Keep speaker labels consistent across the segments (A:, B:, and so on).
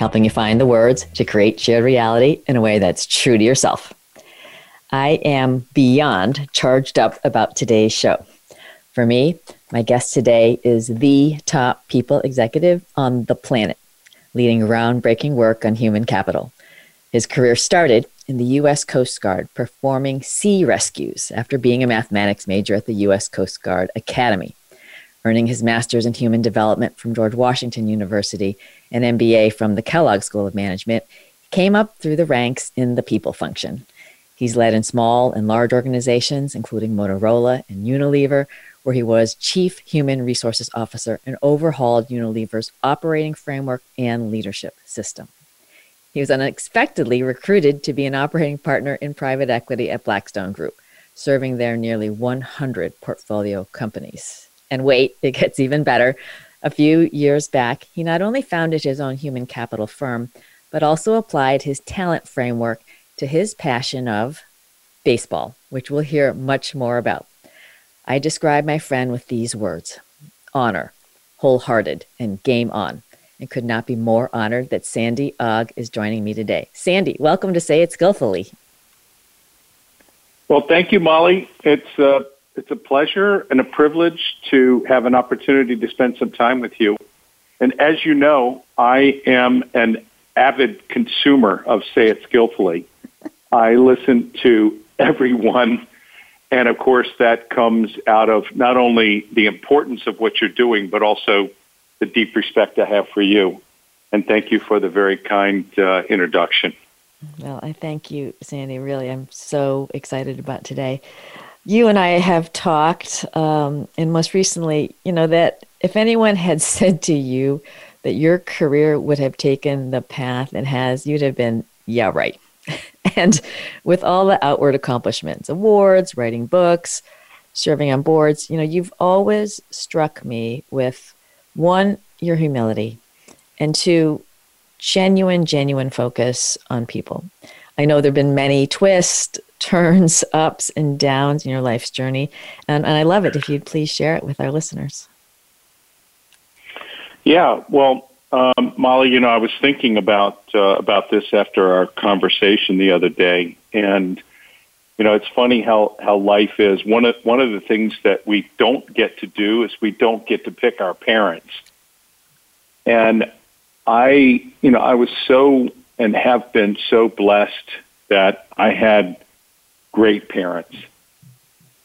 A: helping you find the words to create shared reality in a way that's true to yourself. I am beyond charged up about today's show. For me, my guest today is the top people executive on the planet, leading groundbreaking work on human capital. His career started in the U.S. Coast Guard, performing sea rescues after being a mathematics major at the U.S. Coast Guard Academy earning his master's in human development from George Washington University and MBA from the Kellogg School of Management, he came up through the ranks in the people function. He's led in small and large organizations, including Motorola and Unilever, where he was Chief Human Resources Officer and overhauled Unilever's operating framework and leadership system. He was unexpectedly recruited to be an operating partner in private equity at Blackstone Group, serving their nearly 100 portfolio companies. And wait, it gets even better. A few years back, he not only founded his own human capital firm, but also applied his talent framework to his passion of baseball, which we'll hear much more about. I describe my friend with these words honor, wholehearted, and game on. And could not be more honored that Sandy Ogg is joining me today. Sandy, welcome to Say It Skillfully.
B: Well, thank you, Molly. It's uh, it's a pleasure and a privilege to have an opportunity to spend some time with you. And as you know, I am an avid consumer of Say It Skillfully. I listen to everyone. And of course, that comes out of not only the importance of what you're doing, but also the deep respect I have for you. And thank you for the very kind uh, introduction.
A: Well, I thank you, Sandy. Really, I'm so excited about today you and I have talked, um, and most recently, you know, that if anyone had said to you that your career would have taken the path it has, you'd have been, yeah, right. and with all the outward accomplishments, awards, writing books, serving on boards, you know, you've always struck me with one, your humility, and two, genuine, genuine focus on people. I know there have been many twists, turns, ups, and downs in your life's journey. And, and I love it if you'd please share it with our listeners.
B: Yeah, well, um, Molly, you know, I was thinking about uh, about this after our conversation the other day, and you know, it's funny how how life is. One of one of the things that we don't get to do is we don't get to pick our parents. And I, you know, I was so and have been so blessed that I had great parents.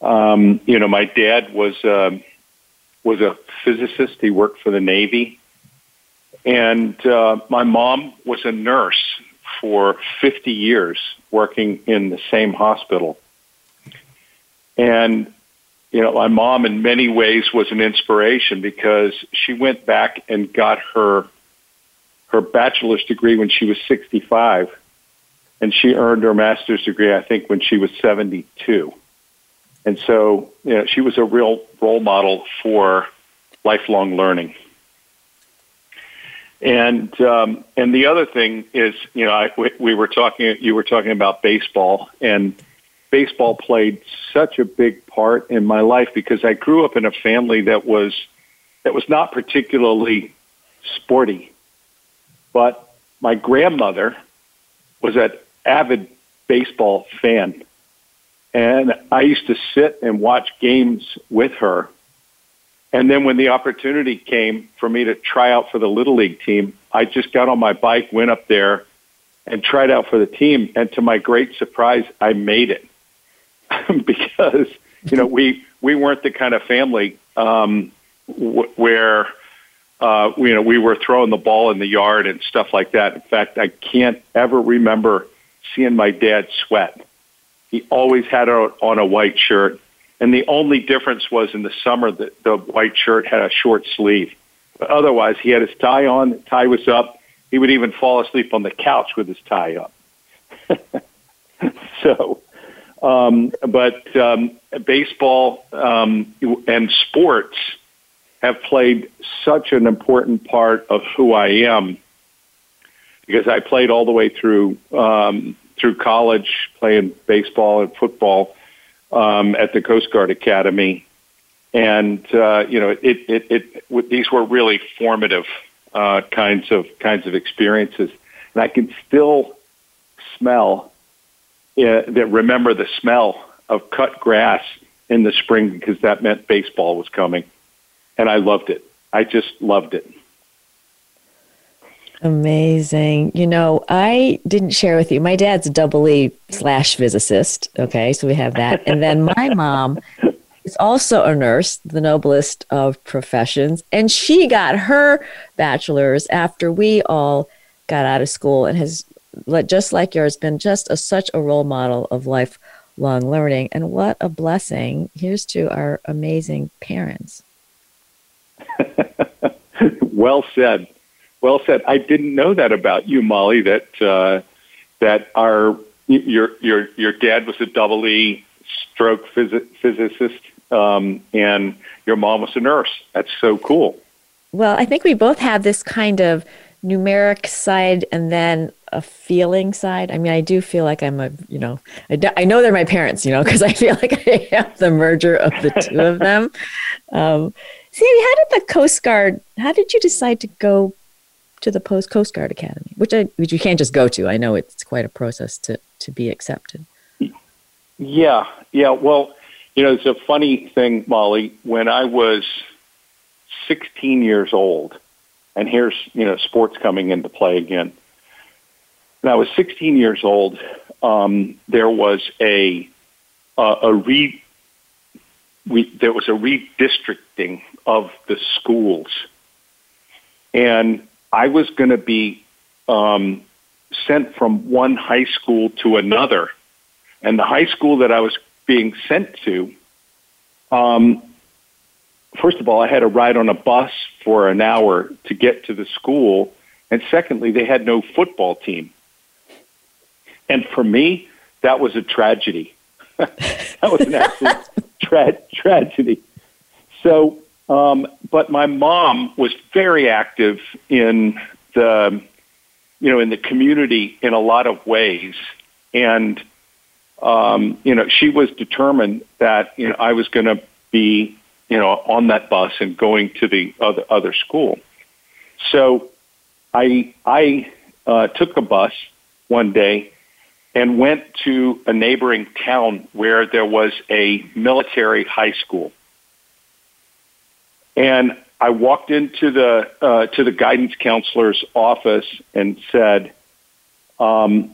B: Um, you know, my dad was um, was a physicist. He worked for the Navy, and uh, my mom was a nurse for 50 years, working in the same hospital. And you know, my mom, in many ways, was an inspiration because she went back and got her her bachelor's degree when she was 65 and she earned her master's degree, I think, when she was 72. And so, you know, she was a real role model for lifelong learning. And um, and the other thing is, you know, I, we, we were talking. You were talking about baseball, and baseball played such a big part in my life because I grew up in a family that was that was not particularly sporty, but my grandmother was an avid baseball fan. And I used to sit and watch games with her. And then when the opportunity came for me to try out for the Little League team, I just got on my bike, went up there, and tried out for the team. And to my great surprise, I made it because you know we we weren't the kind of family um, w- where uh, you know we were throwing the ball in the yard and stuff like that. In fact, I can't ever remember seeing my dad sweat. He always had on a white shirt, and the only difference was in the summer that the white shirt had a short sleeve. But otherwise, he had his tie on. The tie was up. He would even fall asleep on the couch with his tie up. so, um, but um, baseball um, and sports have played such an important part of who I am because I played all the way through um, through college, playing baseball and football um, at the Coast Guard Academy, and uh, you know, it, it, it, these were really formative uh, kinds of kinds of experiences, and I can still smell uh, that. Remember the smell of cut grass in the spring because that meant baseball was coming, and I loved it. I just loved it.
A: Amazing. You know, I didn't share with you. My dad's a double E slash physicist. Okay, so we have that. And then my mom is also a nurse, the noblest of professions. And she got her bachelor's after we all got out of school and has, just like yours, been just a, such a role model of lifelong learning. And what a blessing. Here's to our amazing parents.
B: well said. Well said. I didn't know that about you, Molly. That uh, that our your your your dad was a double E stroke phys- physicist, um, and your mom was a nurse. That's so cool.
A: Well, I think we both have this kind of numeric side and then a feeling side. I mean, I do feel like I'm a, you know, I, do, I know they're my parents, you know, because I feel like I have the merger of the two of them. Um, Sandy, how did the Coast Guard, how did you decide to go to the Post Coast Guard Academy, which I which you can't just go to. I know it's quite a process to to be accepted.
B: Yeah, yeah. Well, you know, it's a funny thing, Molly. When I was 16 years old, and here's you know sports coming into play again. When I was 16 years old, um, there was a uh, a re we, there was a redistricting of the schools, and I was going to be um, sent from one high school to another. And the high school that I was being sent to, um, first of all, I had to ride on a bus for an hour to get to the school. And secondly, they had no football team. And for me, that was a tragedy. that was an absolute tra- tragedy. So um, but my mom was very active in the, you know, in the community in a lot of ways, and um, you know, she was determined that you know I was going to be, you know, on that bus and going to the other other school. So, I I uh, took a bus one day and went to a neighboring town where there was a military high school. And I walked into the uh, to the guidance counselor's office and said, um,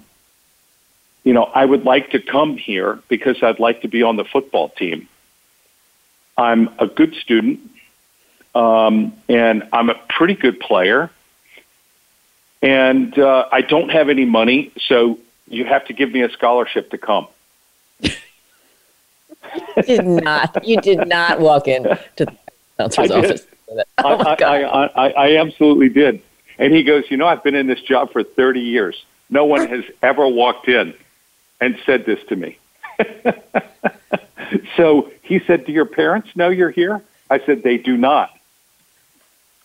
B: "You know, I would like to come here because I'd like to be on the football team. I'm a good student, um, and I'm a pretty good player, and uh, I don't have any money, so you have to give me a scholarship to come."
A: did not. You did not walk in to counselor's office.
B: Oh I, I, I, I absolutely did. And he goes, You know, I've been in this job for 30 years. No one has ever walked in and said this to me. so he said, Do your parents know you're here? I said, They do not.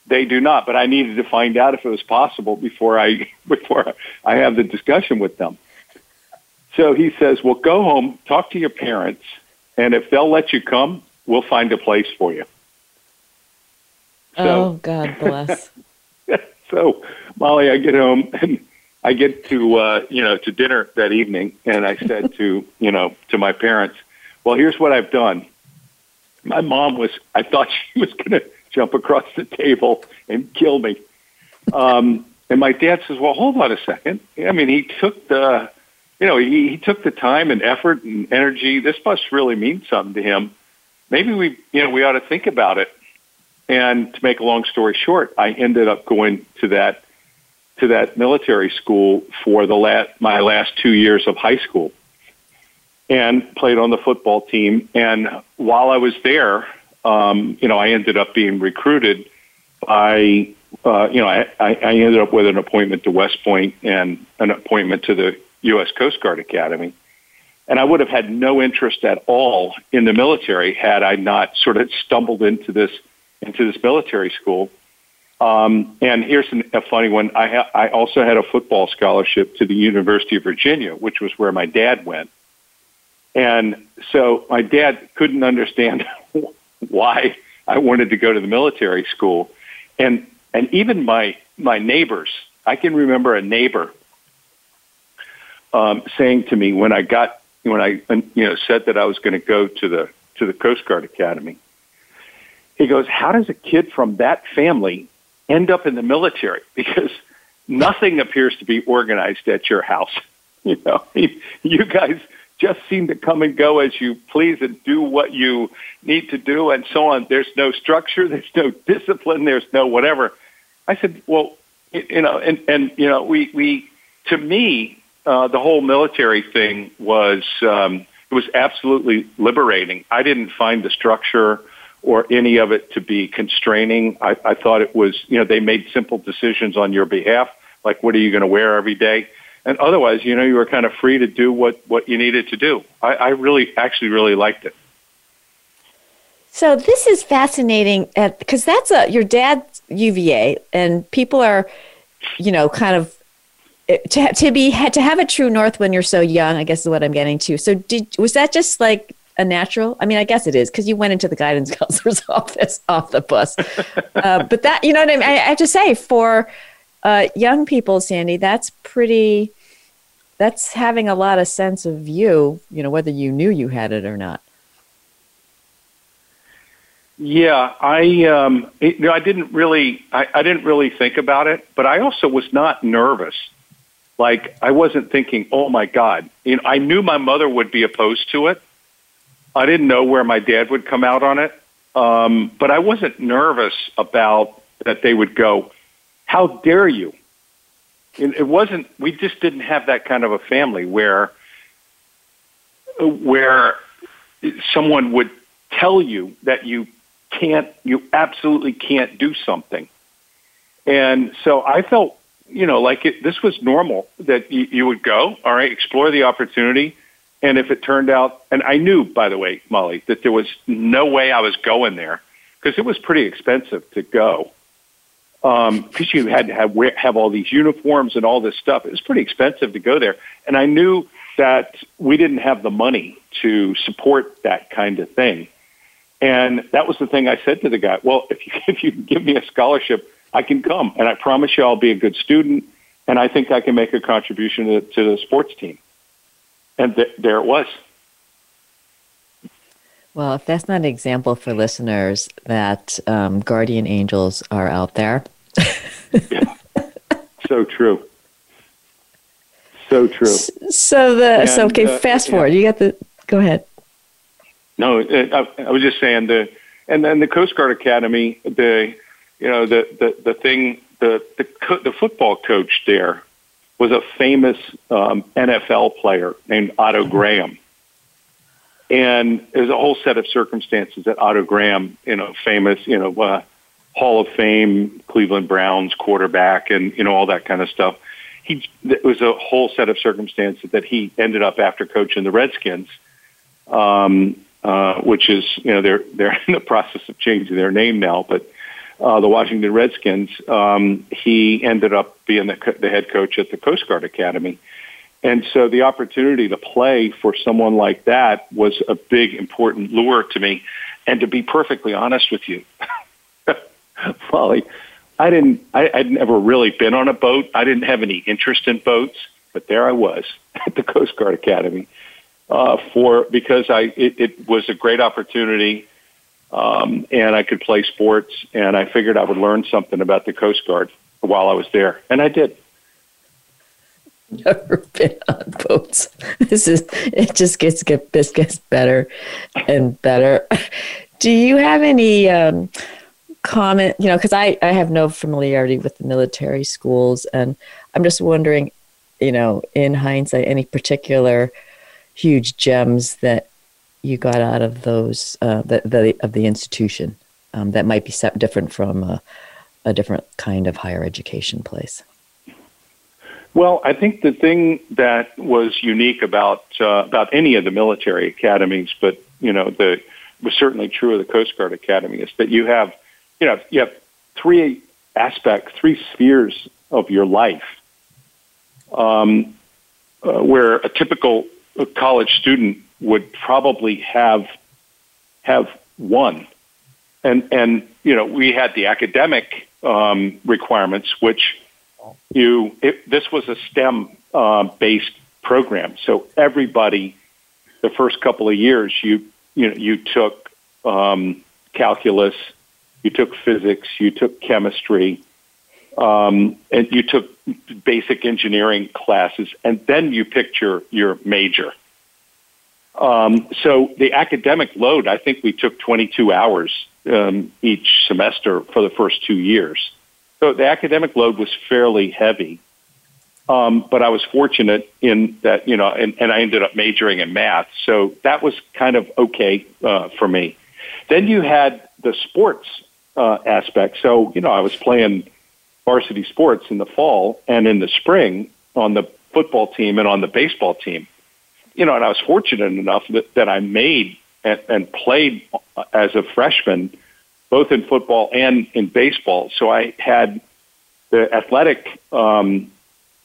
B: They do not, but I needed to find out if it was possible before I before I have the discussion with them. So he says, "Well, go home, talk to your parents, and if they'll let you come, we'll find a place for you."
A: So, oh, God bless.
B: so, Molly, I get home and I get to uh, you know to dinner that evening, and I said to you know to my parents, "Well, here's what I've done." My mom was I thought she was going to jump across the table and kill me. Um, and my dad says, "Well, hold on a second. I mean, he took the, you know, he, he took the time and effort and energy. This must really mean something to him. Maybe we, you know, we ought to think about it." And to make a long story short, I ended up going to that to that military school for the last my last two years of high school, and played on the football team. And while I was there, um, you know, I ended up being recruited by, uh, you know, I, I ended up with an appointment to West Point and an appointment to the U.S. Coast Guard Academy. And I would have had no interest at all in the military had I not sort of stumbled into this into this military school. Um, and here's an, a funny one. I, ha- I also had a football scholarship to the University of Virginia, which was where my dad went. And so my dad couldn't understand why I wanted to go to the military school. And, and even my, my neighbors, I can remember a neighbor um, saying to me when I got, when I, you know, said that I was going to go to the, to the Coast Guard Academy, he goes, how does a kid from that family end up in the military? Because nothing appears to be organized at your house. You know, you guys just seem to come and go as you please and do what you need to do and so on. There's no structure. There's no discipline. There's no whatever. I said, well, you know, and, and, you know, we, we, to me, uh, the whole military thing was, um, it was absolutely liberating. I didn't find the structure or any of it to be constraining. I, I thought it was, you know, they made simple decisions on your behalf, like what are you going to wear every day? And otherwise, you know, you were kind of free to do what, what you needed to do. I, I really, actually really liked it.
A: So this is fascinating because that's a your dad's UVA, and people are, you know, kind of eh, to to be to have a true north when you're so young. I guess is what I'm getting to. So did was that just like a natural? I mean, I guess it is because you went into the guidance counselor's office off the bus. uh, but that, you know what I mean? I, I have to say, for uh, young people, Sandy, that's pretty. That's having a lot of sense of you. You know, whether you knew you had it or not.
B: Yeah, I um, it, you know, I didn't really I, I didn't really think about it, but I also was not nervous. Like I wasn't thinking, "Oh my God!" You know, I knew my mother would be opposed to it, I didn't know where my dad would come out on it, um, but I wasn't nervous about that they would go, "How dare you?" It, it wasn't. We just didn't have that kind of a family where where someone would tell you that you can't, you absolutely can't do something. And so I felt, you know, like it, this was normal that you, you would go, all right, explore the opportunity and if it turned out, and I knew, by the way, Molly, that there was no way I was going there because it was pretty expensive to go. Because um, you had to have, have all these uniforms and all this stuff. It was pretty expensive to go there. And I knew that we didn't have the money to support that kind of thing. And that was the thing I said to the guy. Well, if you, if you give me a scholarship, I can come, and I promise you I'll be a good student, and I think I can make a contribution to, to the sports team and th- there it was.
A: Well, if that's not an example for listeners that um, guardian angels are out there.
B: yeah. So true. So true.
A: So the and, so okay. Uh, fast forward. Yeah. You got the. Go ahead.
B: No, uh, I, I was just saying the, and then the Coast Guard Academy. The, you know, the the the thing. The the the football coach there was a famous um, NFL player named Otto Graham. And there's a whole set of circumstances that Otto Graham, you know, famous, you know, uh, Hall of Fame, Cleveland Browns quarterback, and you know all that kind of stuff. He it was a whole set of circumstances that he ended up after coaching the Redskins, um, uh, which is you know they're they're in the process of changing their name now, but uh, the Washington Redskins, um, he ended up being the, the head coach at the Coast Guard Academy. And so the opportunity to play for someone like that was a big, important lure to me. And to be perfectly honest with you, Molly, I didn't, I, I'd never really been on a boat. I didn't have any interest in boats, but there I was at the Coast Guard Academy uh, for, because I, it, it was a great opportunity um, and I could play sports. And I figured I would learn something about the Coast Guard while I was there, and I did.
A: Never been on boats. This is it. Just gets get this gets better and better. Do you have any um, comment? You know, because I I have no familiarity with the military schools, and I'm just wondering, you know, in hindsight, any particular huge gems that you got out of those uh, the, the of the institution um, that might be different from a, a, different kind of higher education place?
B: Well, I think the thing that was unique about uh, about any of the military academies, but you know, the was certainly true of the Coast Guard Academy, is that you have, you know, you have three aspects, three spheres of your life, um, uh, where a typical college student would probably have have one, and and you know, we had the academic um, requirements, which you it, this was a STEM uh, based program, so everybody the first couple of years you you know you took um, calculus, you took physics, you took chemistry, um, and you took basic engineering classes, and then you picked your your major. Um, so the academic load, I think we took 22 hours um, each semester for the first two years. So the academic load was fairly heavy. Um, but I was fortunate in that, you know, and, and I ended up majoring in math. So that was kind of okay uh, for me. Then you had the sports uh, aspect. So, you know, I was playing varsity sports in the fall and in the spring on the football team and on the baseball team. You know, and I was fortunate enough that, that I made and, and played as a freshman both in football and in baseball. So I had the athletic um,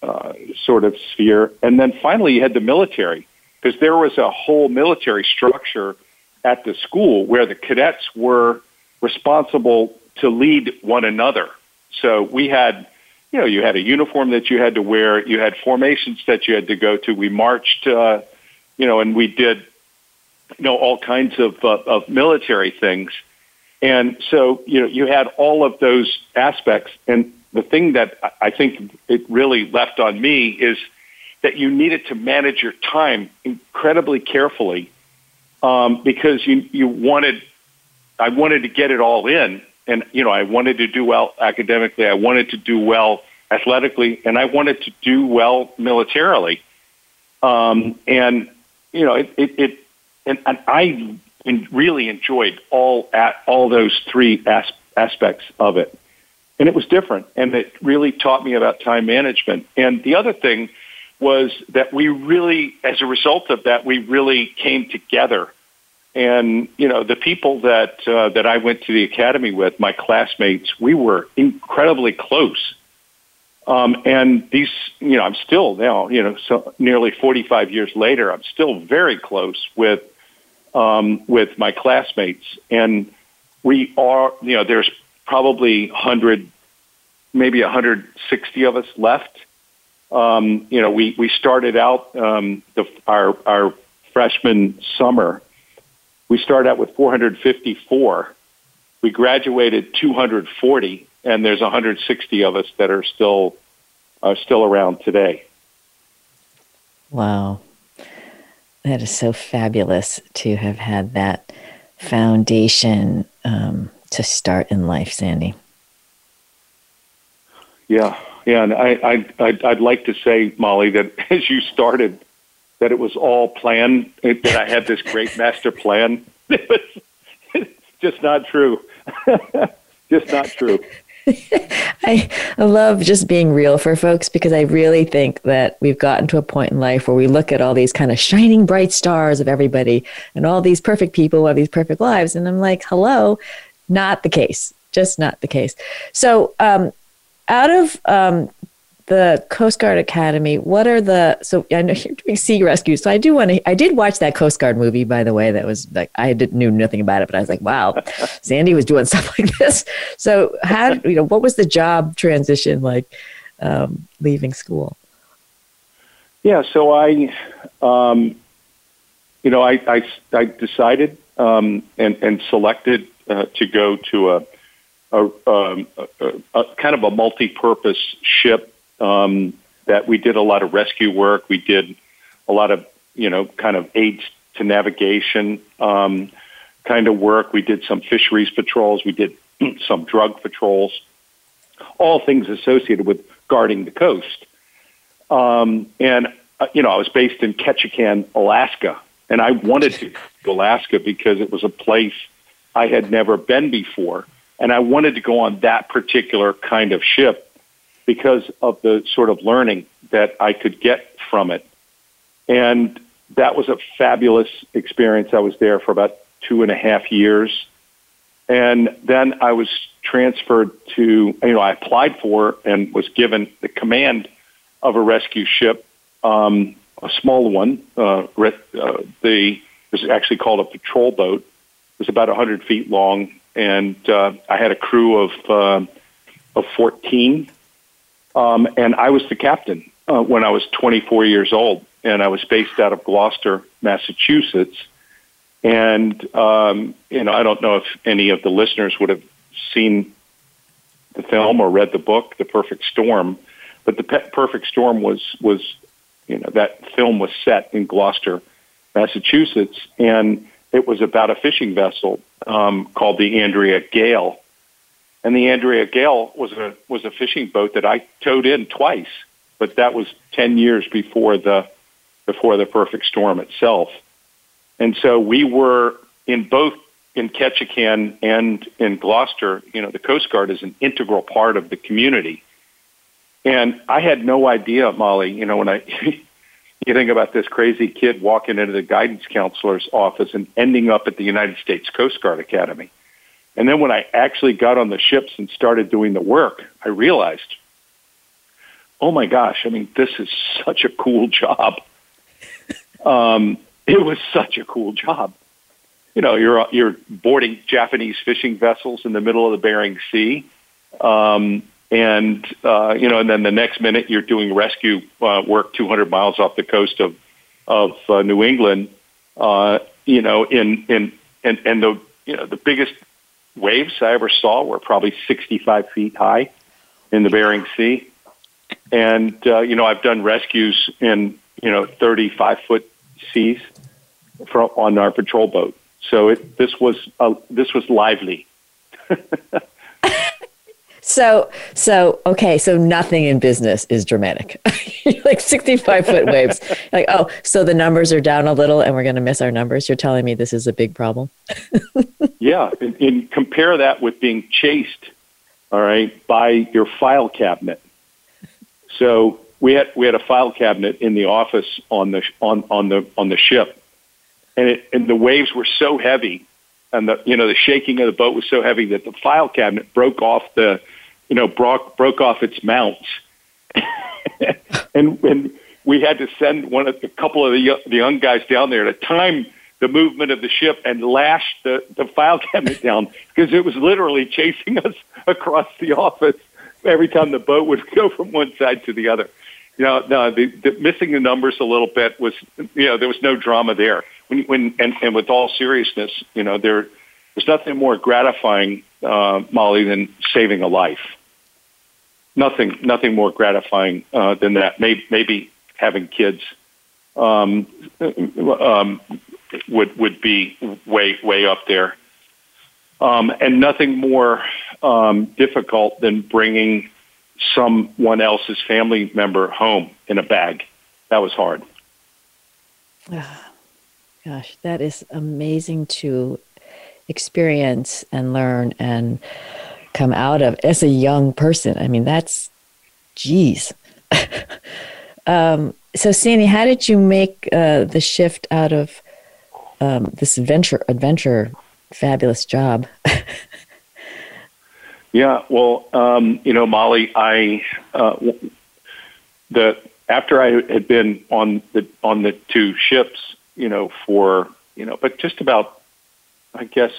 B: uh, sort of sphere, and then finally you had the military because there was a whole military structure at the school where the cadets were responsible to lead one another. So we had, you know, you had a uniform that you had to wear, you had formations that you had to go to. We marched, uh, you know, and we did, you know, all kinds of uh, of military things. And so, you know, you had all of those aspects. And the thing that I think it really left on me is that you needed to manage your time incredibly carefully um, because you, you wanted, I wanted to get it all in. And, you know, I wanted to do well academically. I wanted to do well athletically and I wanted to do well militarily. Um, and, you know, it, it, it and, and I really enjoyed all at all those three as, aspects of it. And it was different, and it really taught me about time management. And the other thing was that we really, as a result of that, we really came together. And you know, the people that uh, that I went to the academy with, my classmates, we were incredibly close. Um, and these, you know, I'm still now, you know, so nearly 45 years later, I'm still very close with um, with my classmates, and we are, you know, there's probably 100, maybe 160 of us left. Um, you know, we, we started out um, the, our, our freshman summer. We started out with 454. We graduated 240, and there's 160 of us that are still are still around today.
A: Wow. That is so fabulous to have had that foundation um, to start in life, Sandy.
B: Yeah, yeah, and I, I, I'd, I'd like to say, Molly, that as you started, that it was all planned. That I had this great master plan. It was just not true. just not true.
A: I love just being real for folks because I really think that we've gotten to a point in life where we look at all these kind of shining bright stars of everybody and all these perfect people have these perfect lives. And I'm like, hello, not the case. Just not the case. So, um, out of um, the Coast Guard Academy, what are the so I know you're doing sea rescue, so I do want to. I did watch that Coast Guard movie, by the way. That was like I didn't knew nothing about it, but I was like, wow, Sandy was doing stuff like this. So how you know what was the job transition like um, leaving school?
B: Yeah, so I, um, you know, I I, I decided um, and and selected uh, to go to a a, um, a, a, kind of a multi-purpose ship um, that we did a lot of rescue work. We did a lot of, you know, kind of aids to navigation um, kind of work. We did some fisheries patrols. We did some drug patrols, all things associated with guarding the coast. Um, and, uh, you know, I was based in Ketchikan, Alaska, and I wanted to go to Alaska because it was a place I had never been before. And I wanted to go on that particular kind of ship because of the sort of learning that I could get from it. And that was a fabulous experience. I was there for about two and a half years. And then I was transferred to, you know, I applied for and was given the command of a rescue ship, um, a small one. Uh, uh, the it was actually called a patrol boat. It was about 100 feet long, and uh, I had a crew of uh, of 14. Um, and I was the captain uh, when I was 24 years old, and I was based out of Gloucester, Massachusetts. And um, you know, I don't know if any of the listeners would have seen the film or read the book, The Perfect Storm. But the Pe- Perfect Storm was was you know that film was set in Gloucester, Massachusetts, and it was about a fishing vessel um, called the Andrea Gail, and the Andrea Gail was a was a fishing boat that I towed in twice, but that was ten years before the before the perfect storm itself. And so we were in both in Ketchikan and in Gloucester, you know, the Coast Guard is an integral part of the community. And I had no idea, Molly, you know, when I you think about this crazy kid walking into the guidance counselor's office and ending up at the United States Coast Guard Academy. And then when I actually got on the ships and started doing the work, I realized, oh my gosh, I mean, this is such a cool job. Um, it was such a cool job. You know, you're you're boarding Japanese fishing vessels in the middle of the Bering Sea, um, and uh, you know, and then the next minute you're doing rescue uh, work 200 miles off the coast of of uh, New England. Uh, you know, in in and and the you know the biggest waves I ever saw were probably 65 feet high in the Bering Sea. And, uh, you know, I've done rescues in, you know, 35 foot seas from, on our patrol boat. So it, this was, uh, this was lively.
A: So, so okay, so nothing in business is dramatic. like 65 foot waves. Like, oh, so the numbers are down a little and we're going to miss our numbers. You're telling me this is a big problem?
B: yeah, and, and compare that with being chased, all right, by your file cabinet. So we had we had a file cabinet in the office on the on on the on the ship, and it and the waves were so heavy and the you know the shaking of the boat was so heavy that the file cabinet broke off the you know broke broke off its mounts and when we had to send one of a couple of the, the young guys down there to time the movement of the ship and lash the, the file cabinet down because it was literally chasing us across the office every time the boat would go from one side to the other. You know, no, the, the missing the numbers a little bit was, you know, there was no drama there when, when and, and with all seriousness, you know, there there's nothing more gratifying, uh, Molly, than saving a life. Nothing, nothing more gratifying uh, than that. Maybe, maybe having kids um, um, would would be way way up there, um, and nothing more um, difficult than bringing someone else's family member home in a bag. That was hard.
A: Gosh, that is amazing to experience and learn and come out of as a young person. I mean, that's, geez. um, so, Sandy, how did you make uh, the shift out of um, this adventure, adventure, fabulous job?
B: yeah, well, um, you know, Molly, I uh, the after I had been on the on the two ships, you know, for, you know, but just about, I guess,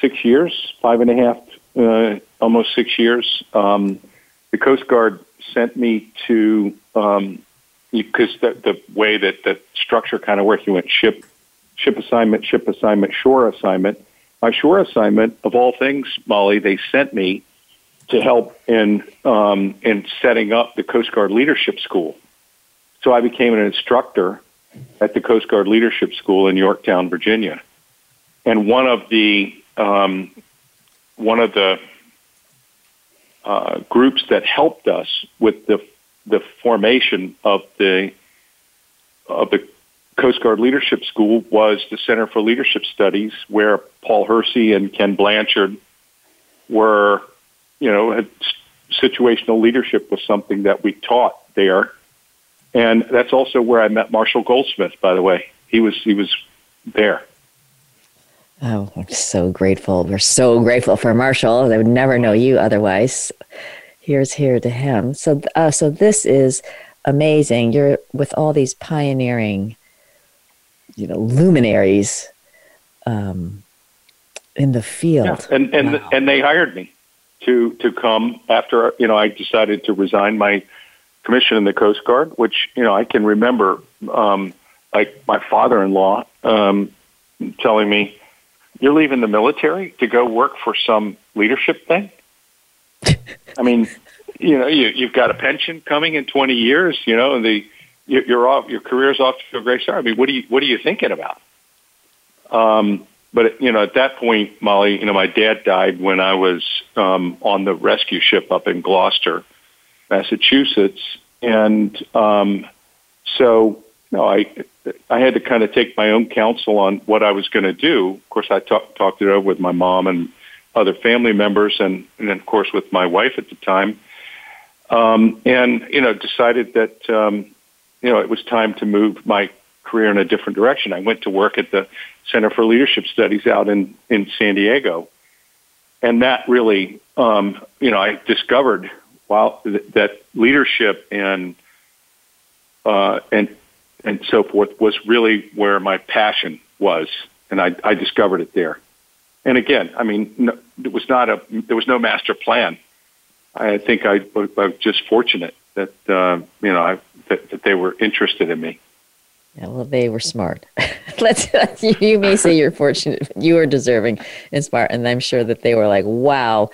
B: six years, five and a half, uh, almost six years. Um, the Coast Guard sent me to, um, because the, the way that the structure kind of worked, you went ship, ship assignment, ship assignment, shore assignment. My shore assignment, of all things, Molly, they sent me to help in um, in setting up the Coast Guard Leadership School. So I became an instructor at the Coast Guard Leadership School in Yorktown, Virginia. And one of the um, one of the uh, groups that helped us with the the formation of the of the Coast Guard Leadership School was the Center for Leadership Studies, where Paul Hersey and Ken Blanchard were, you know, had situational leadership was something that we taught there, and that's also where I met Marshall Goldsmith. By the way, he was he was there.
A: Oh, I'm so grateful. We're so grateful for Marshall. They would never know you otherwise. Here's here to him. So, uh, so this is amazing. You're with all these pioneering, you know, luminaries um, in the field.
B: Yeah. And and wow. and they hired me to to come after you know I decided to resign my commission in the Coast Guard, which you know I can remember um, like my father-in-law um, telling me, "You're leaving the military to go work for some leadership thing." I mean, you know, you, you've got a pension coming in 20 years. You know, and the you're off, your career's off to a great start. I mean, what are you what are you thinking about? Um, but you know, at that point, Molly, you know, my dad died when I was um, on the rescue ship up in Gloucester, Massachusetts, and um, so you know, I I had to kind of take my own counsel on what I was going to do. Of course, I talk, talked it over with my mom and other family members, and and of course with my wife at the time, um, and you know, decided that um, you know it was time to move my career in a different direction. I went to work at the Center for Leadership Studies out in, in San Diego. And that really, um, you know, I discovered while that leadership and, uh, and, and so forth was really where my passion was. And I, I discovered it there. And again, I mean, no, it was not a, there was no master plan. I think I, I was just fortunate that, uh, you know, I, that, that they were interested in me.
A: Yeah, well, they were smart. Let's you may say you're fortunate, you are deserving and smart, and I'm sure that they were like, "Wow,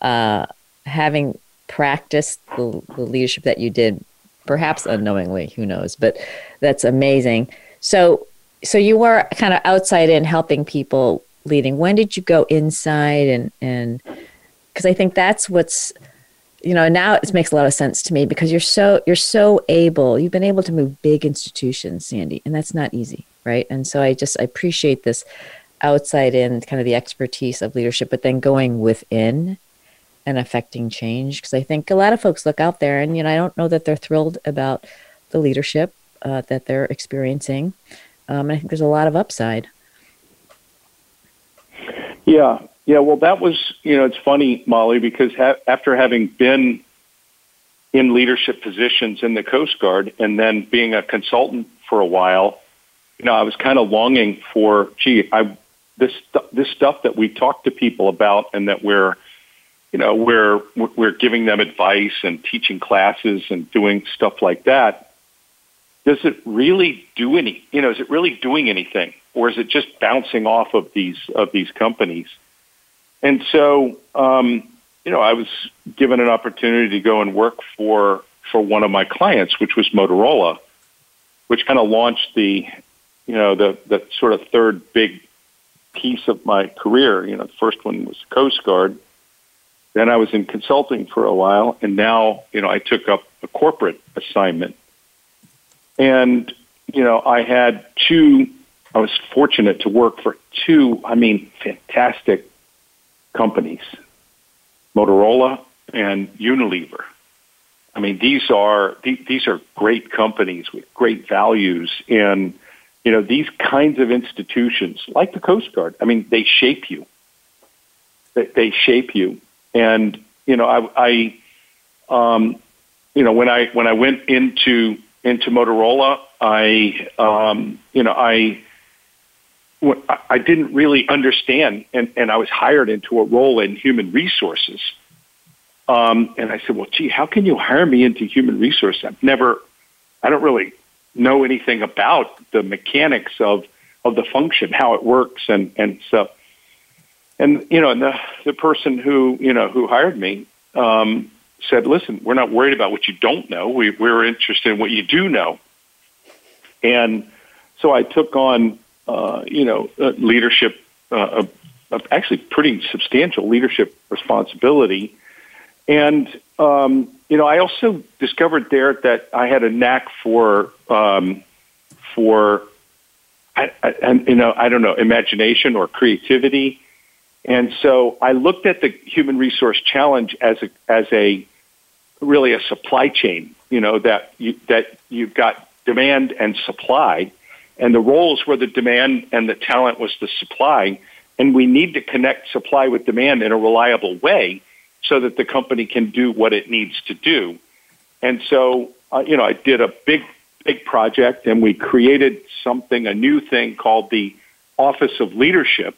A: uh, having practiced the, the leadership that you did, perhaps unknowingly, who knows? But that's amazing." So, so you were kind of outside in helping people leading. When did you go inside and and because I think that's what's you know now it makes a lot of sense to me because you're so you're so able you've been able to move big institutions sandy and that's not easy right and so i just i appreciate this outside in kind of the expertise of leadership but then going within and affecting change because i think a lot of folks look out there and you know i don't know that they're thrilled about the leadership uh, that they're experiencing um, and i think there's a lot of upside.
B: Yeah. Yeah, well, that was, you know, it's funny, Molly, because ha- after having been in leadership positions in the Coast Guard and then being a consultant for a while, you know, I was kind of longing for, gee, I this this stuff that we talk to people about and that we're, you know, we're we're giving them advice and teaching classes and doing stuff like that. Does it really do any? You know, is it really doing anything, or is it just bouncing off of these of these companies? And so, um, you know, I was given an opportunity to go and work for for one of my clients, which was Motorola, which kind of launched the, you know, the the sort of third big piece of my career. You know, the first one was Coast Guard. Then I was in consulting for a while, and now, you know, I took up a corporate assignment. And, you know, I had two, I was fortunate to work for two, I mean, fantastic companies, Motorola and Unilever. I mean, these are these are great companies with great values, and you know these kinds of institutions, like the Coast Guard. I mean, they shape you. They, they shape you, and you know, I, I um, you know, when I when I went into into Motorola, I, um, you know, I I didn't really understand, and, and I was hired into a role in human resources. Um, and I said, well, gee, how can you hire me into human resources? I've never, I don't really know anything about the mechanics of, of the function, how it works, and, and stuff. And, you know, and the, the person who, you know, who hired me um, said, listen, we're not worried about what you don't know. We, we're interested in what you do know. And so I took on uh, you know, uh, leadership, uh, actually pretty substantial leadership responsibility. And, um, you know, I also discovered there that I had a knack for, um, for, I, I, you know, I don't know, imagination or creativity. And so I looked at the human resource challenge as a, as a, really a supply chain. You know that you, that you've got demand and supply, and the roles were the demand and the talent was the supply, and we need to connect supply with demand in a reliable way so that the company can do what it needs to do. And so, uh, you know, I did a big, big project, and we created something, a new thing called the Office of Leadership,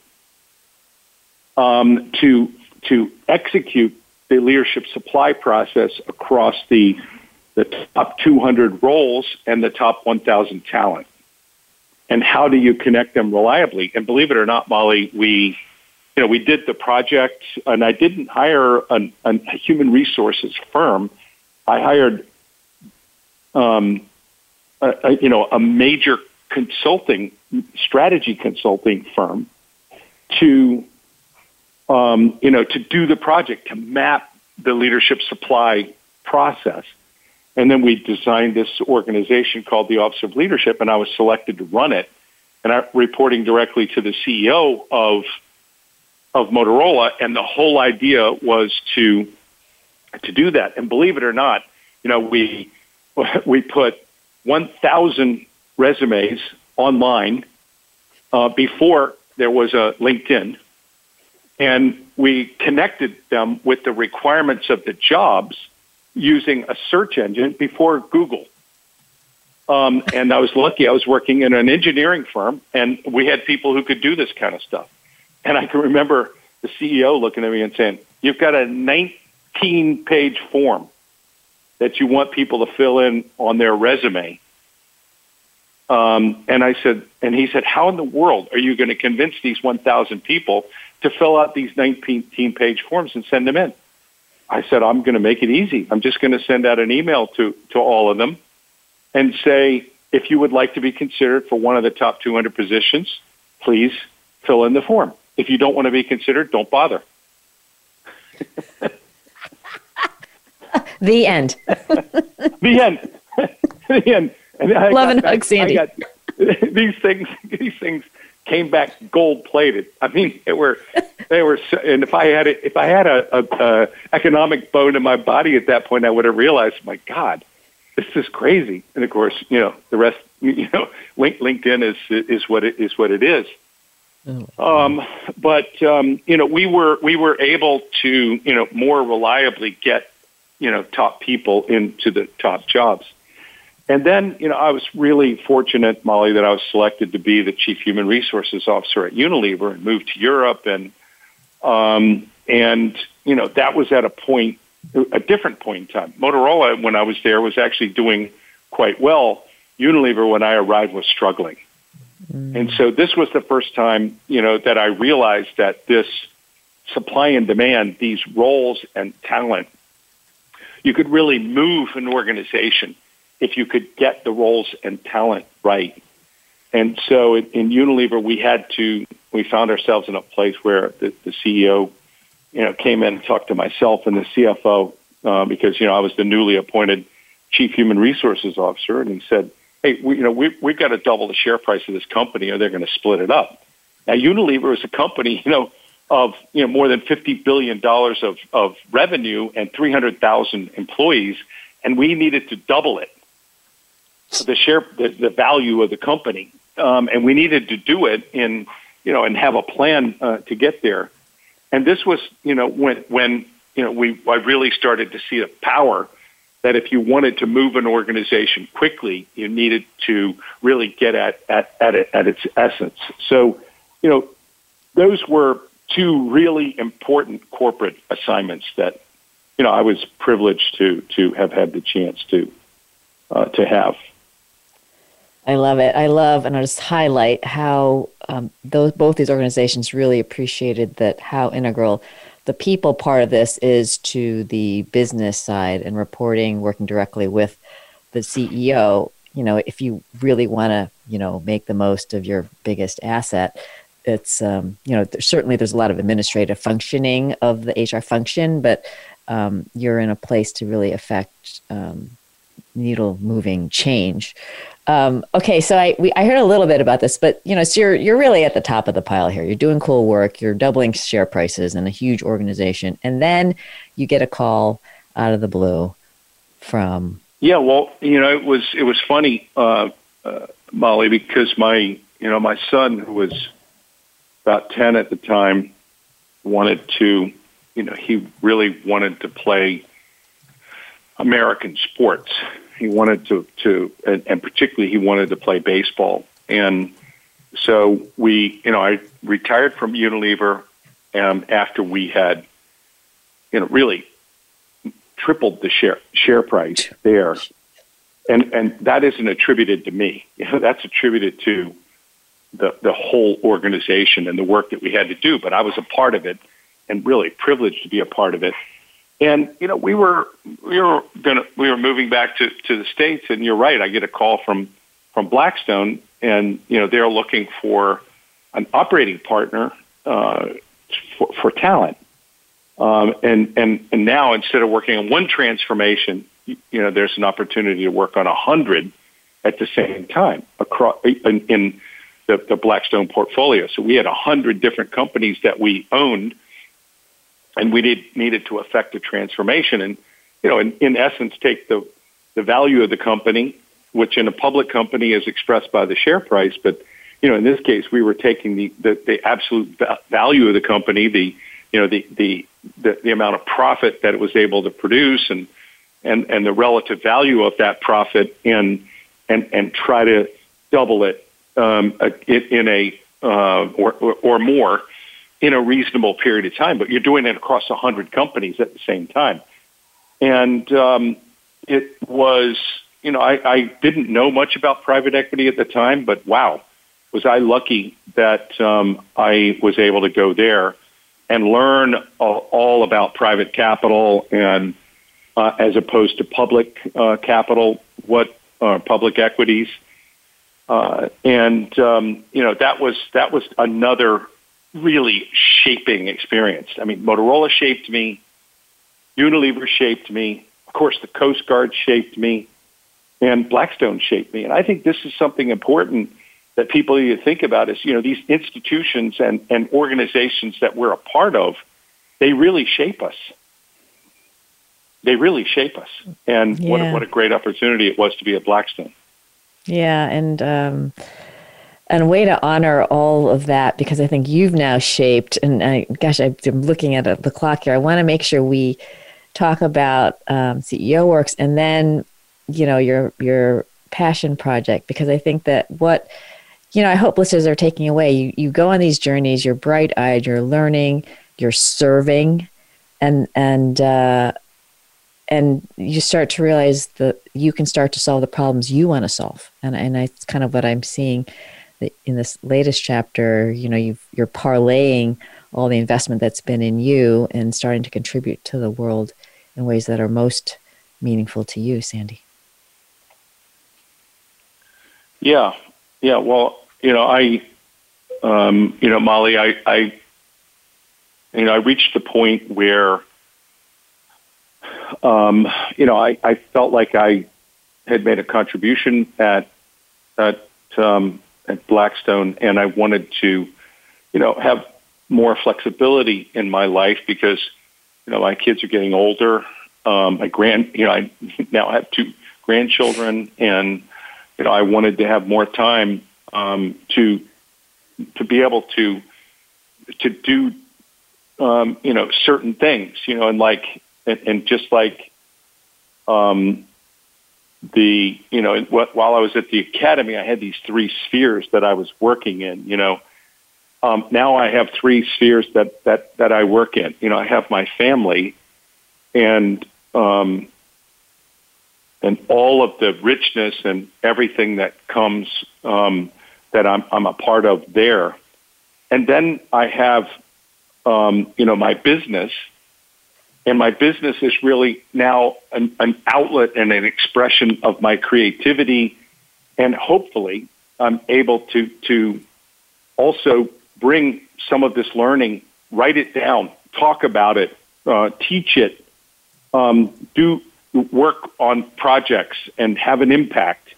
B: um, to to execute the leadership supply process across the the top 200 roles and the top 1,000 talent. And how do you connect them reliably? And believe it or not, Molly, we you know we did the project, and I didn't hire an, a human resources firm. I hired, um, a, a, you know, a major consulting strategy consulting firm to um, you know, to do the project, to map the leadership supply process. And then we designed this organization called the Office of Leadership, and I was selected to run it. And I'm reporting directly to the CEO of of Motorola, and the whole idea was to to do that. And believe it or not, you know, we we put 1,000 resumes online uh, before there was a LinkedIn and we connected them with the requirements of the jobs using a search engine before Google. Um, and I was lucky. I was working in an engineering firm, and we had people who could do this kind of stuff. And I can remember the CEO looking at me and saying, "You've got a 19-page form that you want people to fill in on their resume." Um, and I said, and he said, "How in the world are you going to convince these 1,000 people to fill out these 19 page forms and send them in. I said, I'm going to make it easy. I'm just going to send out an email to, to all of them and say, if you would like to be considered for one of the top 200 positions, please fill in the form. If you don't want to be considered, don't bother.
A: the end.
B: the end. the end.
A: And I Love and hug, Sandy.
B: Got, these things, these things came back gold plated. I mean, they were they were. And if I had a, if I had a, a, a economic bone in my body at that point, I would have realized, my God, this is crazy. And of course, you know, the rest, you know, LinkedIn is is what it is what it is. Oh. Um, but um, you know, we were we were able to you know more reliably get you know top people into the top jobs. And then, you know, I was really fortunate, Molly, that I was selected to be the chief human resources officer at Unilever and moved to Europe. And, um, and, you know, that was at a point, a different point in time. Motorola, when I was there, was actually doing quite well. Unilever, when I arrived, was struggling. Mm. And so this was the first time, you know, that I realized that this supply and demand, these roles and talent, you could really move an organization if you could get the roles and talent right. And so in, in Unilever, we had to, we found ourselves in a place where the, the CEO, you know, came in and talked to myself and the CFO uh, because, you know, I was the newly appointed chief human resources officer. And he said, hey, we, you know, we, we've got to double the share price of this company or they're going to split it up. Now, Unilever is a company, you know, of you know more than fifty billion dollars of, of revenue and three hundred thousand employees, and we needed to double it the share the, the value of the company, um, and we needed to do it in you know and have a plan uh, to get there. And this was you know when when you know we I really started to see the power that if you wanted to move an organization quickly, you needed to really get at at at, it, at its essence. So you know those were two really important corporate assignments that you know I was privileged to to have had the chance to uh, to have.
A: I love it. I love, and I'll just highlight how um, those both these organizations really appreciated that how integral the people part of this is to the business side and reporting, working directly with the CEO. You know, if you really want to, you know, make the most of your biggest asset, it's um, you know there's, certainly there's a lot of administrative functioning of the HR function, but um, you're in a place to really affect um, needle moving change. Um, okay, so I we, I heard a little bit about this, but you know, so you're you're really at the top of the pile here. You're doing cool work. You're doubling share prices in a huge organization, and then you get a call out of the blue from?
B: Yeah, well, you know, it was it was funny, uh, uh, Molly, because my you know my son who was about ten at the time wanted to, you know, he really wanted to play American sports. He wanted to to and, and particularly he wanted to play baseball and so we, you know, I retired from Unilever um, after we had, you know, really tripled the share share price there, and and that isn't attributed to me. You know, that's attributed to the the whole organization and the work that we had to do. But I was a part of it, and really privileged to be a part of it. And you know, we were we were gonna we were moving back to to the states, and you're right. I get a call from from Blackstone and you know they're looking for an operating partner uh, for, for talent. Um, and and and now instead of working on one transformation, you, you know there's an opportunity to work on a hundred at the same time across in, in the, the Blackstone portfolio. So we had a hundred different companies that we owned, and we did, needed to affect a transformation. And you know, in, in essence, take the the value of the company which in a public company is expressed by the share price. But you know, in this case, we were taking the the, the absolute value of the company, the you know the, the the the amount of profit that it was able to produce, and and and the relative value of that profit, and and and try to double it um, in a uh, or, or or more in a reasonable period of time. But you're doing it across a hundred companies at the same time, and um, it was you know, I, I didn't know much about private equity at the time, but wow, was I lucky that um, I was able to go there and learn all, about private capital and uh, as opposed to public uh, capital, what uh, public equities, uh, and um, you know that was that was another really shaping experience. I mean, Motorola shaped me, Unilever shaped me, of course, the Coast Guard shaped me and Blackstone shaped me. And I think this is something important that people need to think about is, you know, these institutions and, and organizations that we're a part of, they really shape us. They really shape us. And yeah. what, a, what a great opportunity it was to be at Blackstone.
A: Yeah. And, um, and a way to honor all of that because I think you've now shaped, and I, gosh, I'm looking at the clock here. I want to make sure we talk about um, CEO Works and then you know your your passion project because I think that what you know I hope listeners are taking away you you go on these journeys you're bright eyed you're learning you're serving and and uh, and you start to realize that you can start to solve the problems you want to solve and and it's kind of what I'm seeing in this latest chapter you know you you're parlaying all the investment that's been in you and starting to contribute to the world in ways that are most meaningful to you sandy
B: yeah, yeah. Well, you know, I, um, you know, Molly, I, I, you know, I reached the point where, um, you know, I, I felt like I had made a contribution at at um, at Blackstone, and I wanted to, you know, have more flexibility in my life because, you know, my kids are getting older. Um, my grand, you know, I now have two grandchildren, and you know, I wanted to have more time um, to to be able to to do um, you know certain things, you know, and like and, and just like um, the you know while I was at the academy, I had these three spheres that I was working in. You know, um, now I have three spheres that that that I work in. You know, I have my family, and um, and all of the richness and everything that comes um, that I'm, I'm a part of there. And then I have, um, you know, my business, and my business is really now an, an outlet and an expression of my creativity, and hopefully I'm able to to also bring some of this learning, write it down, talk about it, uh, teach it, um, do work on projects and have an impact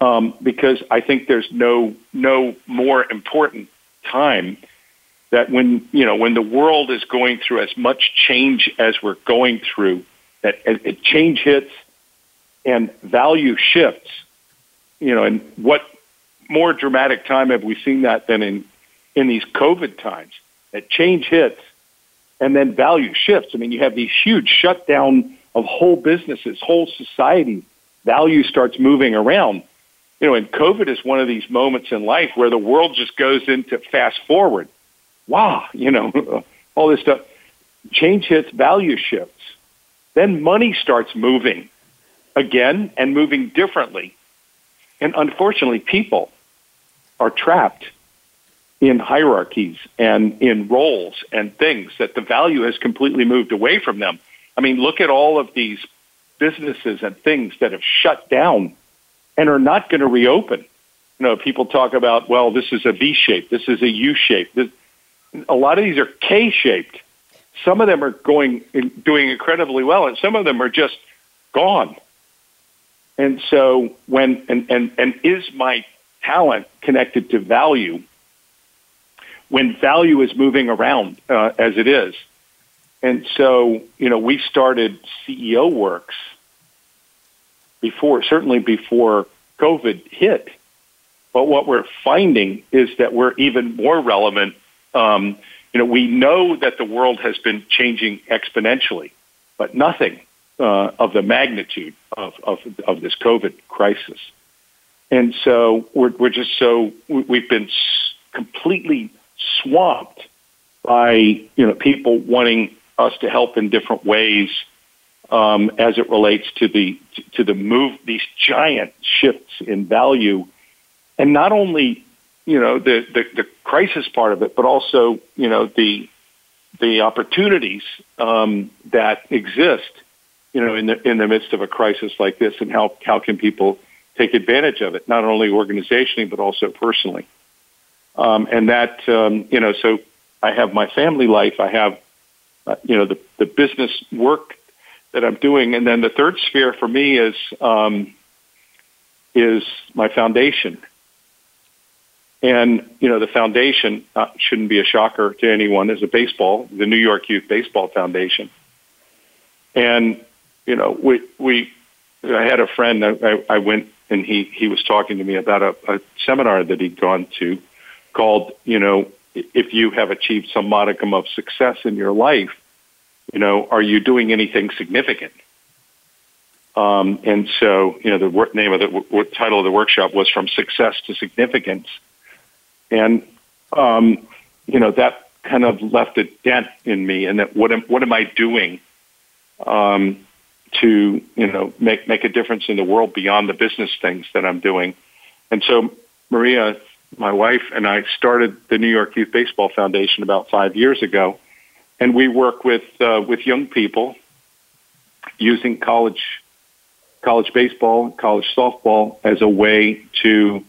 B: um, because I think there's no no more important time that when you know when the world is going through as much change as we're going through that as change hits and value shifts. You know, and what more dramatic time have we seen that than in in these COVID times? That change hits, and then value shifts. I mean, you have these huge shutdown of whole businesses, whole society. Value starts moving around. You know, and COVID is one of these moments in life where the world just goes into fast forward. Wow, you know, all this stuff. Change hits, value shifts. Then money starts moving again and moving differently. And unfortunately, people are trapped in hierarchies and in roles and things that the value has completely moved away from them. I mean, look at all of these businesses and things that have shut down and are not going to reopen. You know, people talk about, well, this is a V shape, this is a U shape. This, a lot of these are K shaped. Some of them are going doing incredibly well, and some of them are just gone. And so, when and and and is my talent connected to value? When value is moving around uh, as it is, and so you know, we started CEO Works before, certainly before COVID hit. But what we're finding is that we're even more relevant. Um, you know, we know that the world has been changing exponentially, but nothing uh, of the magnitude of, of, of this COVID crisis. And so we're, we're just so, we've been completely swamped by, you know, people wanting us to help in different ways um, as it relates to the, to the move, these giant shifts in value. And not only, you know, the, the, the crisis part of it, but also, you know, the, the opportunities um, that exist you know, in the in the midst of a crisis like this, and how how can people take advantage of it, not only organizationally but also personally. Um, and that um, you know, so I have my family life, I have uh, you know the the business work that I'm doing, and then the third sphere for me is um, is my foundation. And you know the foundation uh, shouldn't be a shocker to anyone. Is a baseball, the New York Youth Baseball Foundation, and you know, we we I had a friend. I, I went and he he was talking to me about a, a seminar that he'd gone to called, you know, if you have achieved some modicum of success in your life, you know, are you doing anything significant? Um, and so, you know, the name of the title of the workshop was "From Success to Significance," and um, you know that kind of left a dent in me. And that what am what am I doing um, to you know make make a difference in the world beyond the business things that I'm doing. And so Maria, my wife, and I started the New York Youth Baseball Foundation about five years ago, and we work with uh, with young people using college college baseball, college softball as a way to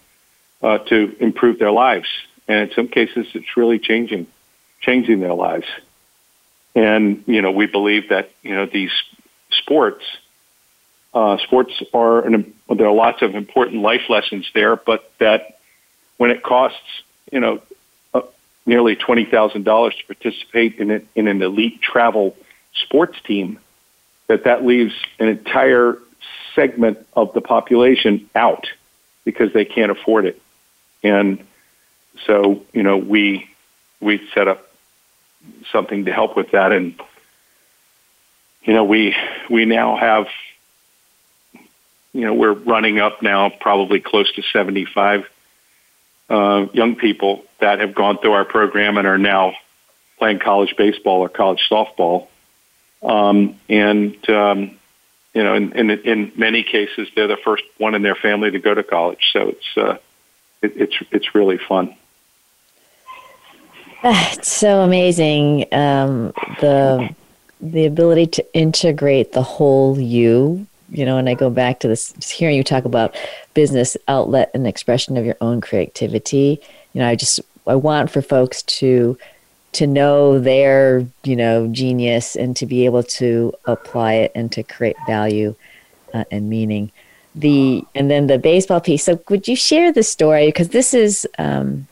B: uh, to improve their lives. And in some cases, it's really changing changing their lives. And you know, we believe that you know these sports. Uh, sports are an, there are lots of important life lessons there, but that when it costs you know uh, nearly twenty thousand dollars to participate in it, in an elite travel sports team, that that leaves an entire segment of the population out because they can't afford it, and so you know we we set up something to help with that and you know, we we now have, you know, we're running up now probably close to 75 uh, young people that have gone through our program and are now playing college baseball or college softball. Um, and, um, you know, in, in, in many cases, they're the first one in their family to go to college. So it's, uh, it, it's, it's really fun.
A: It's so amazing. Um, the the ability to integrate the whole you you know and i go back to this hearing you talk about business outlet and expression of your own creativity you know i just i want for folks to to know their you know genius and to be able to apply it and to create value uh, and meaning the and then the baseball piece so would you share the story because this is um,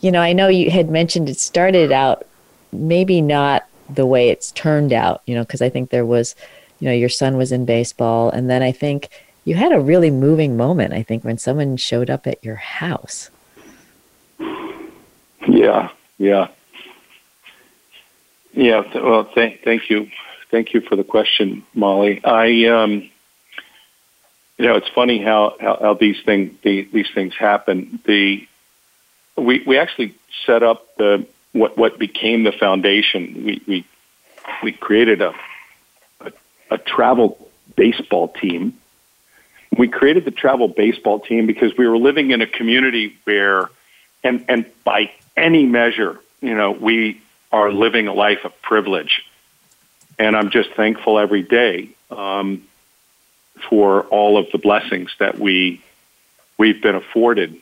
A: you know i know you had mentioned it started out maybe not the way it's turned out, you know, because I think there was you know, your son was in baseball. And then I think you had a really moving moment, I think, when someone showed up at your house.
B: Yeah, yeah. Yeah, well, th- thank you. Thank you for the question, Molly. I, um, you know, it's funny how, how, how these things the, these things happen. The we we actually set up the what what became the foundation. We we we created a a, a travel baseball team. We created the travel baseball team because we were living in a community where, and and by any measure, you know, we are living a life of privilege, and I'm just thankful every day um, for all of the blessings that we we've been afforded.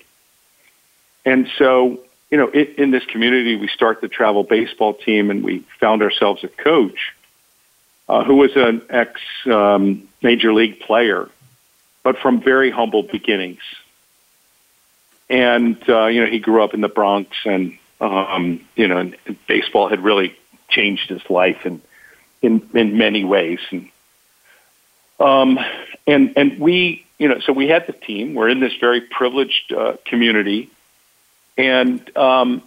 B: And so, you know, it, in this community, we start the travel baseball team, and we found ourselves a coach uh, who was an ex um, major league player, but from very humble beginnings. And uh, you know, he grew up in the Bronx, and um, you know, baseball had really changed his life in in, in many ways. And um, and and we, you know, so we had the team. We're in this very privileged uh, community, and um,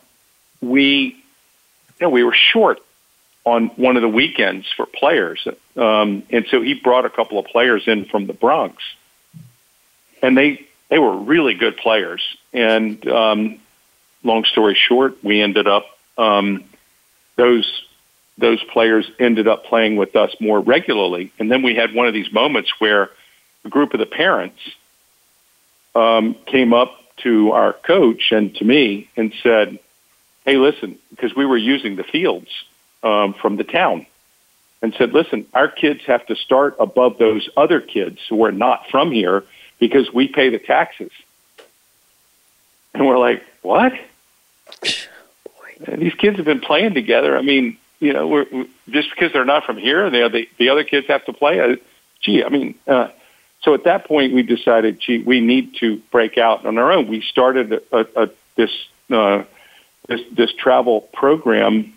B: we, you know, we were short on one of the weekends for players, um, and so he brought a couple of players in from the Bronx, and they they were really good players. And um, long story short, we ended up um, those those players ended up playing with us more regularly. And then we had one of these moments where a group of the parents um, came up to our coach and to me and said, "Hey, listen," because we were using the fields um, from the town, and said, "Listen, our kids have to start above those other kids who are not from here because we pay the taxes." And we're like, "What?" And these kids have been playing together. I mean, you know, we're, we're, just because they're not from here, they, the the other kids have to play. Uh, gee, I mean, uh, so at that point we decided, gee, we need to break out on our own. We started a, a, a, this uh, this this travel program,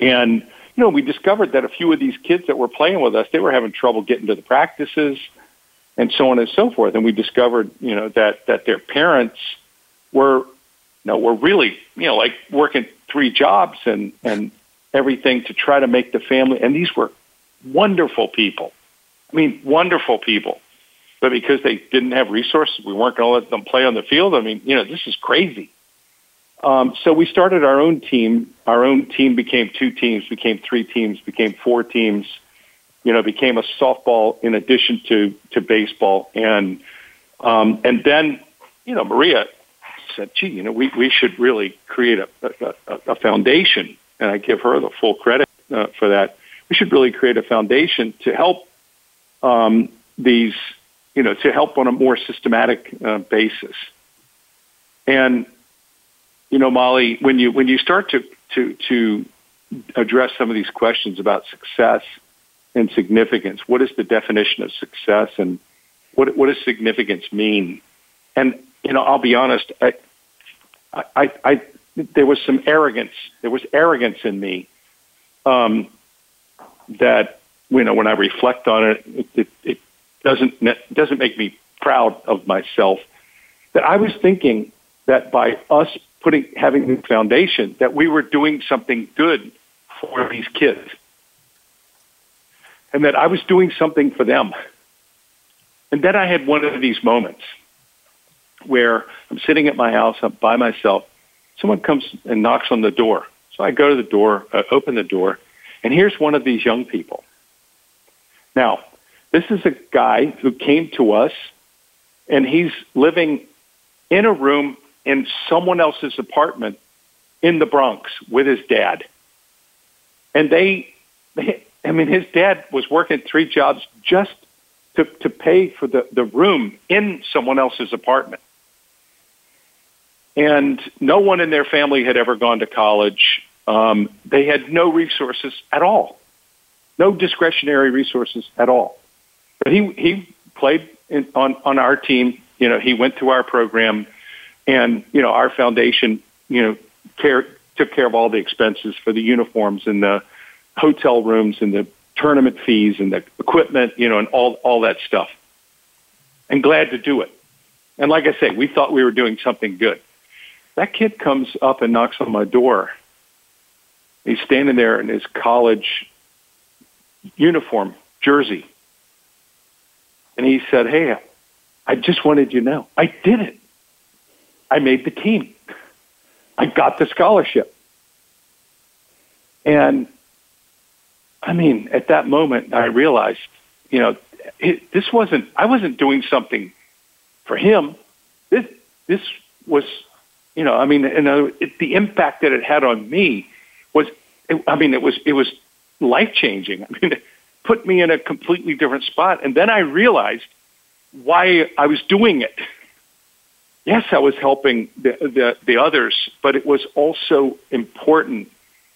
B: and you know, we discovered that a few of these kids that were playing with us, they were having trouble getting to the practices, and so on and so forth. And we discovered, you know, that that their parents were you know, we're really, you know, like working three jobs and, and everything to try to make the family. And these were wonderful people. I mean, wonderful people. But because they didn't have resources, we weren't going to let them play on the field. I mean, you know, this is crazy. Um, so we started our own team. Our own team became two teams, became three teams, became four teams. You know, became a softball in addition to to baseball, and um, and then you know Maria said, gee, you know, we, we should really create a, a, a foundation, and I give her the full credit uh, for that. We should really create a foundation to help um, these, you know, to help on a more systematic uh, basis. And, you know, Molly, when you when you start to to to address some of these questions about success and significance, what is the definition of success, and what what does significance mean? And you know, I'll be honest. I, I, I, there was some arrogance. There was arrogance in me um, that you know when I reflect on it, it, it, it doesn't it doesn't make me proud of myself. That I was thinking that by us putting having the foundation, that we were doing something good for these kids, and that I was doing something for them. And then I had one of these moments where I'm sitting at my house, I'm by myself. Someone comes and knocks on the door. So I go to the door, uh, open the door, and here's one of these young people. Now, this is a guy who came to us, and he's living in a room in someone else's apartment in the Bronx with his dad. And they, they I mean, his dad was working three jobs just to, to pay for the, the room in someone else's apartment. And no one in their family had ever gone to college. Um, they had no resources at all, no discretionary resources at all. But he he played in, on on our team. You know, he went through our program, and you know, our foundation, you know, care took care of all the expenses for the uniforms and the hotel rooms and the tournament fees and the equipment, you know, and all all that stuff. And glad to do it. And like I say, we thought we were doing something good. That kid comes up and knocks on my door. He's standing there in his college uniform, jersey. And he said, Hey, I just wanted you to know I did it. I made the team. I got the scholarship. And I mean, at that moment, I realized, you know, it, this wasn't, I wasn't doing something for him. This, this was, you know, I mean, and uh, it, the impact that it had on me was, it, I mean, it was, it was life changing. I mean, it put me in a completely different spot. And then I realized why I was doing it. Yes, I was helping the, the, the others, but it was also important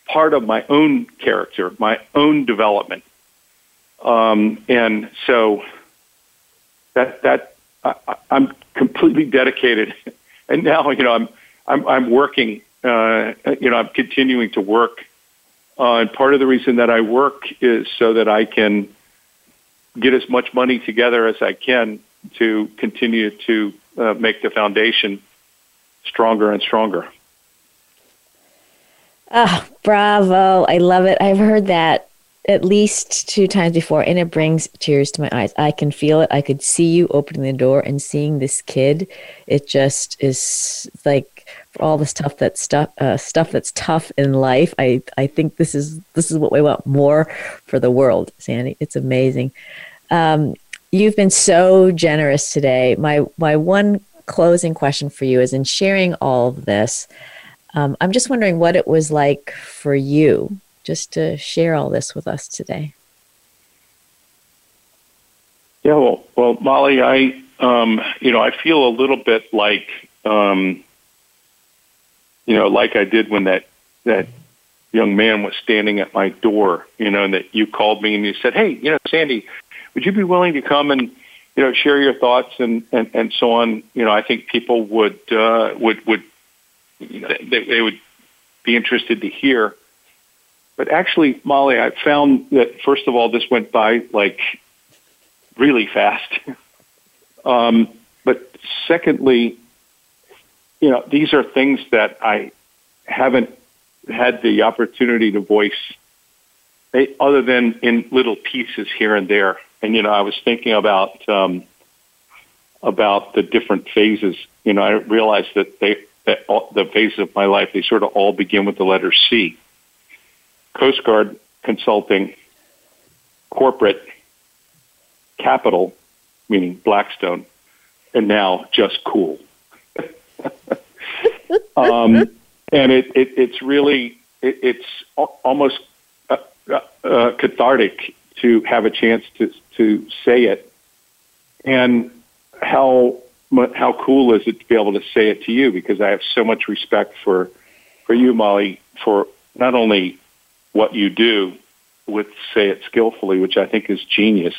B: part of my own character, my own development. Um, and so that that I, I'm completely dedicated. And now, you know, I'm I'm, I'm working. Uh, you know, I'm continuing to work. Uh, and part of the reason that I work is so that I can get as much money together as I can to continue to uh, make the foundation stronger and stronger.
A: Ah, oh, bravo. I love it. I've heard that at least two times before, and it brings tears to my eyes. I can feel it. I could see you opening the door and seeing this kid. It just is like for all the stuff that's stuff uh, stuff that's tough in life. I I think this is this is what we want more for the world, Sandy. It's amazing. Um, you've been so generous today. My my one closing question for you is in sharing all of this. Um, I'm just wondering what it was like for you just to share all this with us today.
B: Yeah, well, well Molly, I, um, you know, I feel a little bit like, um, you know, like I did when that that young man was standing at my door, you know, and that you called me and you said, "Hey, you know, Sandy, would you be willing to come and you know share your thoughts and and, and so on?" You know, I think people would uh, would would they, they would be interested to hear. But actually, Molly, I found that first of all, this went by like really fast. um, but secondly, you know, these are things that I haven't had the opportunity to voice they, other than in little pieces here and there. And, you know, I was thinking about, um, about the different phases. You know, I realized that they, that all, the phases of my life, they sort of all begin with the letter C. Coast Guard consulting, corporate, capital, meaning Blackstone, and now just cool. um, and it, it, it's really it, it's almost uh, uh, uh, cathartic to have a chance to to say it, and how how cool is it to be able to say it to you? Because I have so much respect for for you, Molly, for not only what you do with say it skillfully, which I think is genius,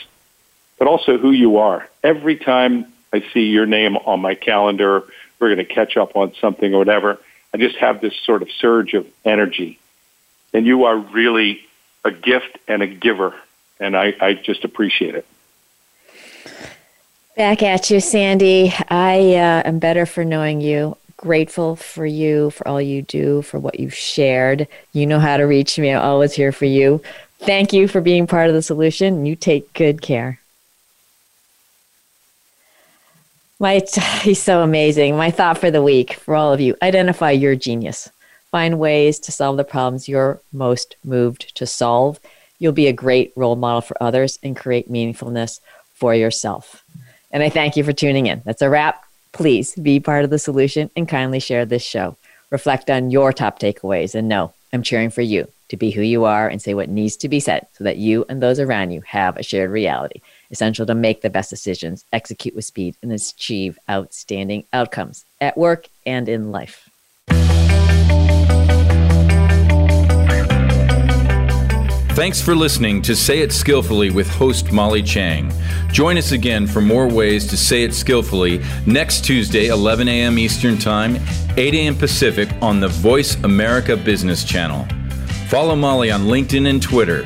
B: but also who you are. Every time I see your name on my calendar, we're going to catch up on something or whatever. I just have this sort of surge of energy. And you are really a gift and a giver. And I, I just appreciate it.
A: Back at you, Sandy. I uh, am better for knowing you grateful for you, for all you do, for what you've shared. You know how to reach me. I'm always here for you. Thank you for being part of the solution. You take good care. My, he's so amazing. My thought for the week for all of you identify your genius. Find ways to solve the problems you're most moved to solve. You'll be a great role model for others and create meaningfulness for yourself. And I thank you for tuning in. That's a wrap. Please be part of the solution and kindly share this show. Reflect on your top takeaways and know I'm cheering for you to be who you are and say what needs to be said so that you and those around you have a shared reality, essential to make the best decisions, execute with speed, and achieve outstanding outcomes at work and in life.
C: Thanks for listening to Say It Skillfully with host Molly Tschang. Join us again for more ways to say it skillfully next Tuesday, 11 a.m. Eastern Time, 8 a.m. Pacific on the Voice America Business Channel. Follow Molly on LinkedIn and Twitter.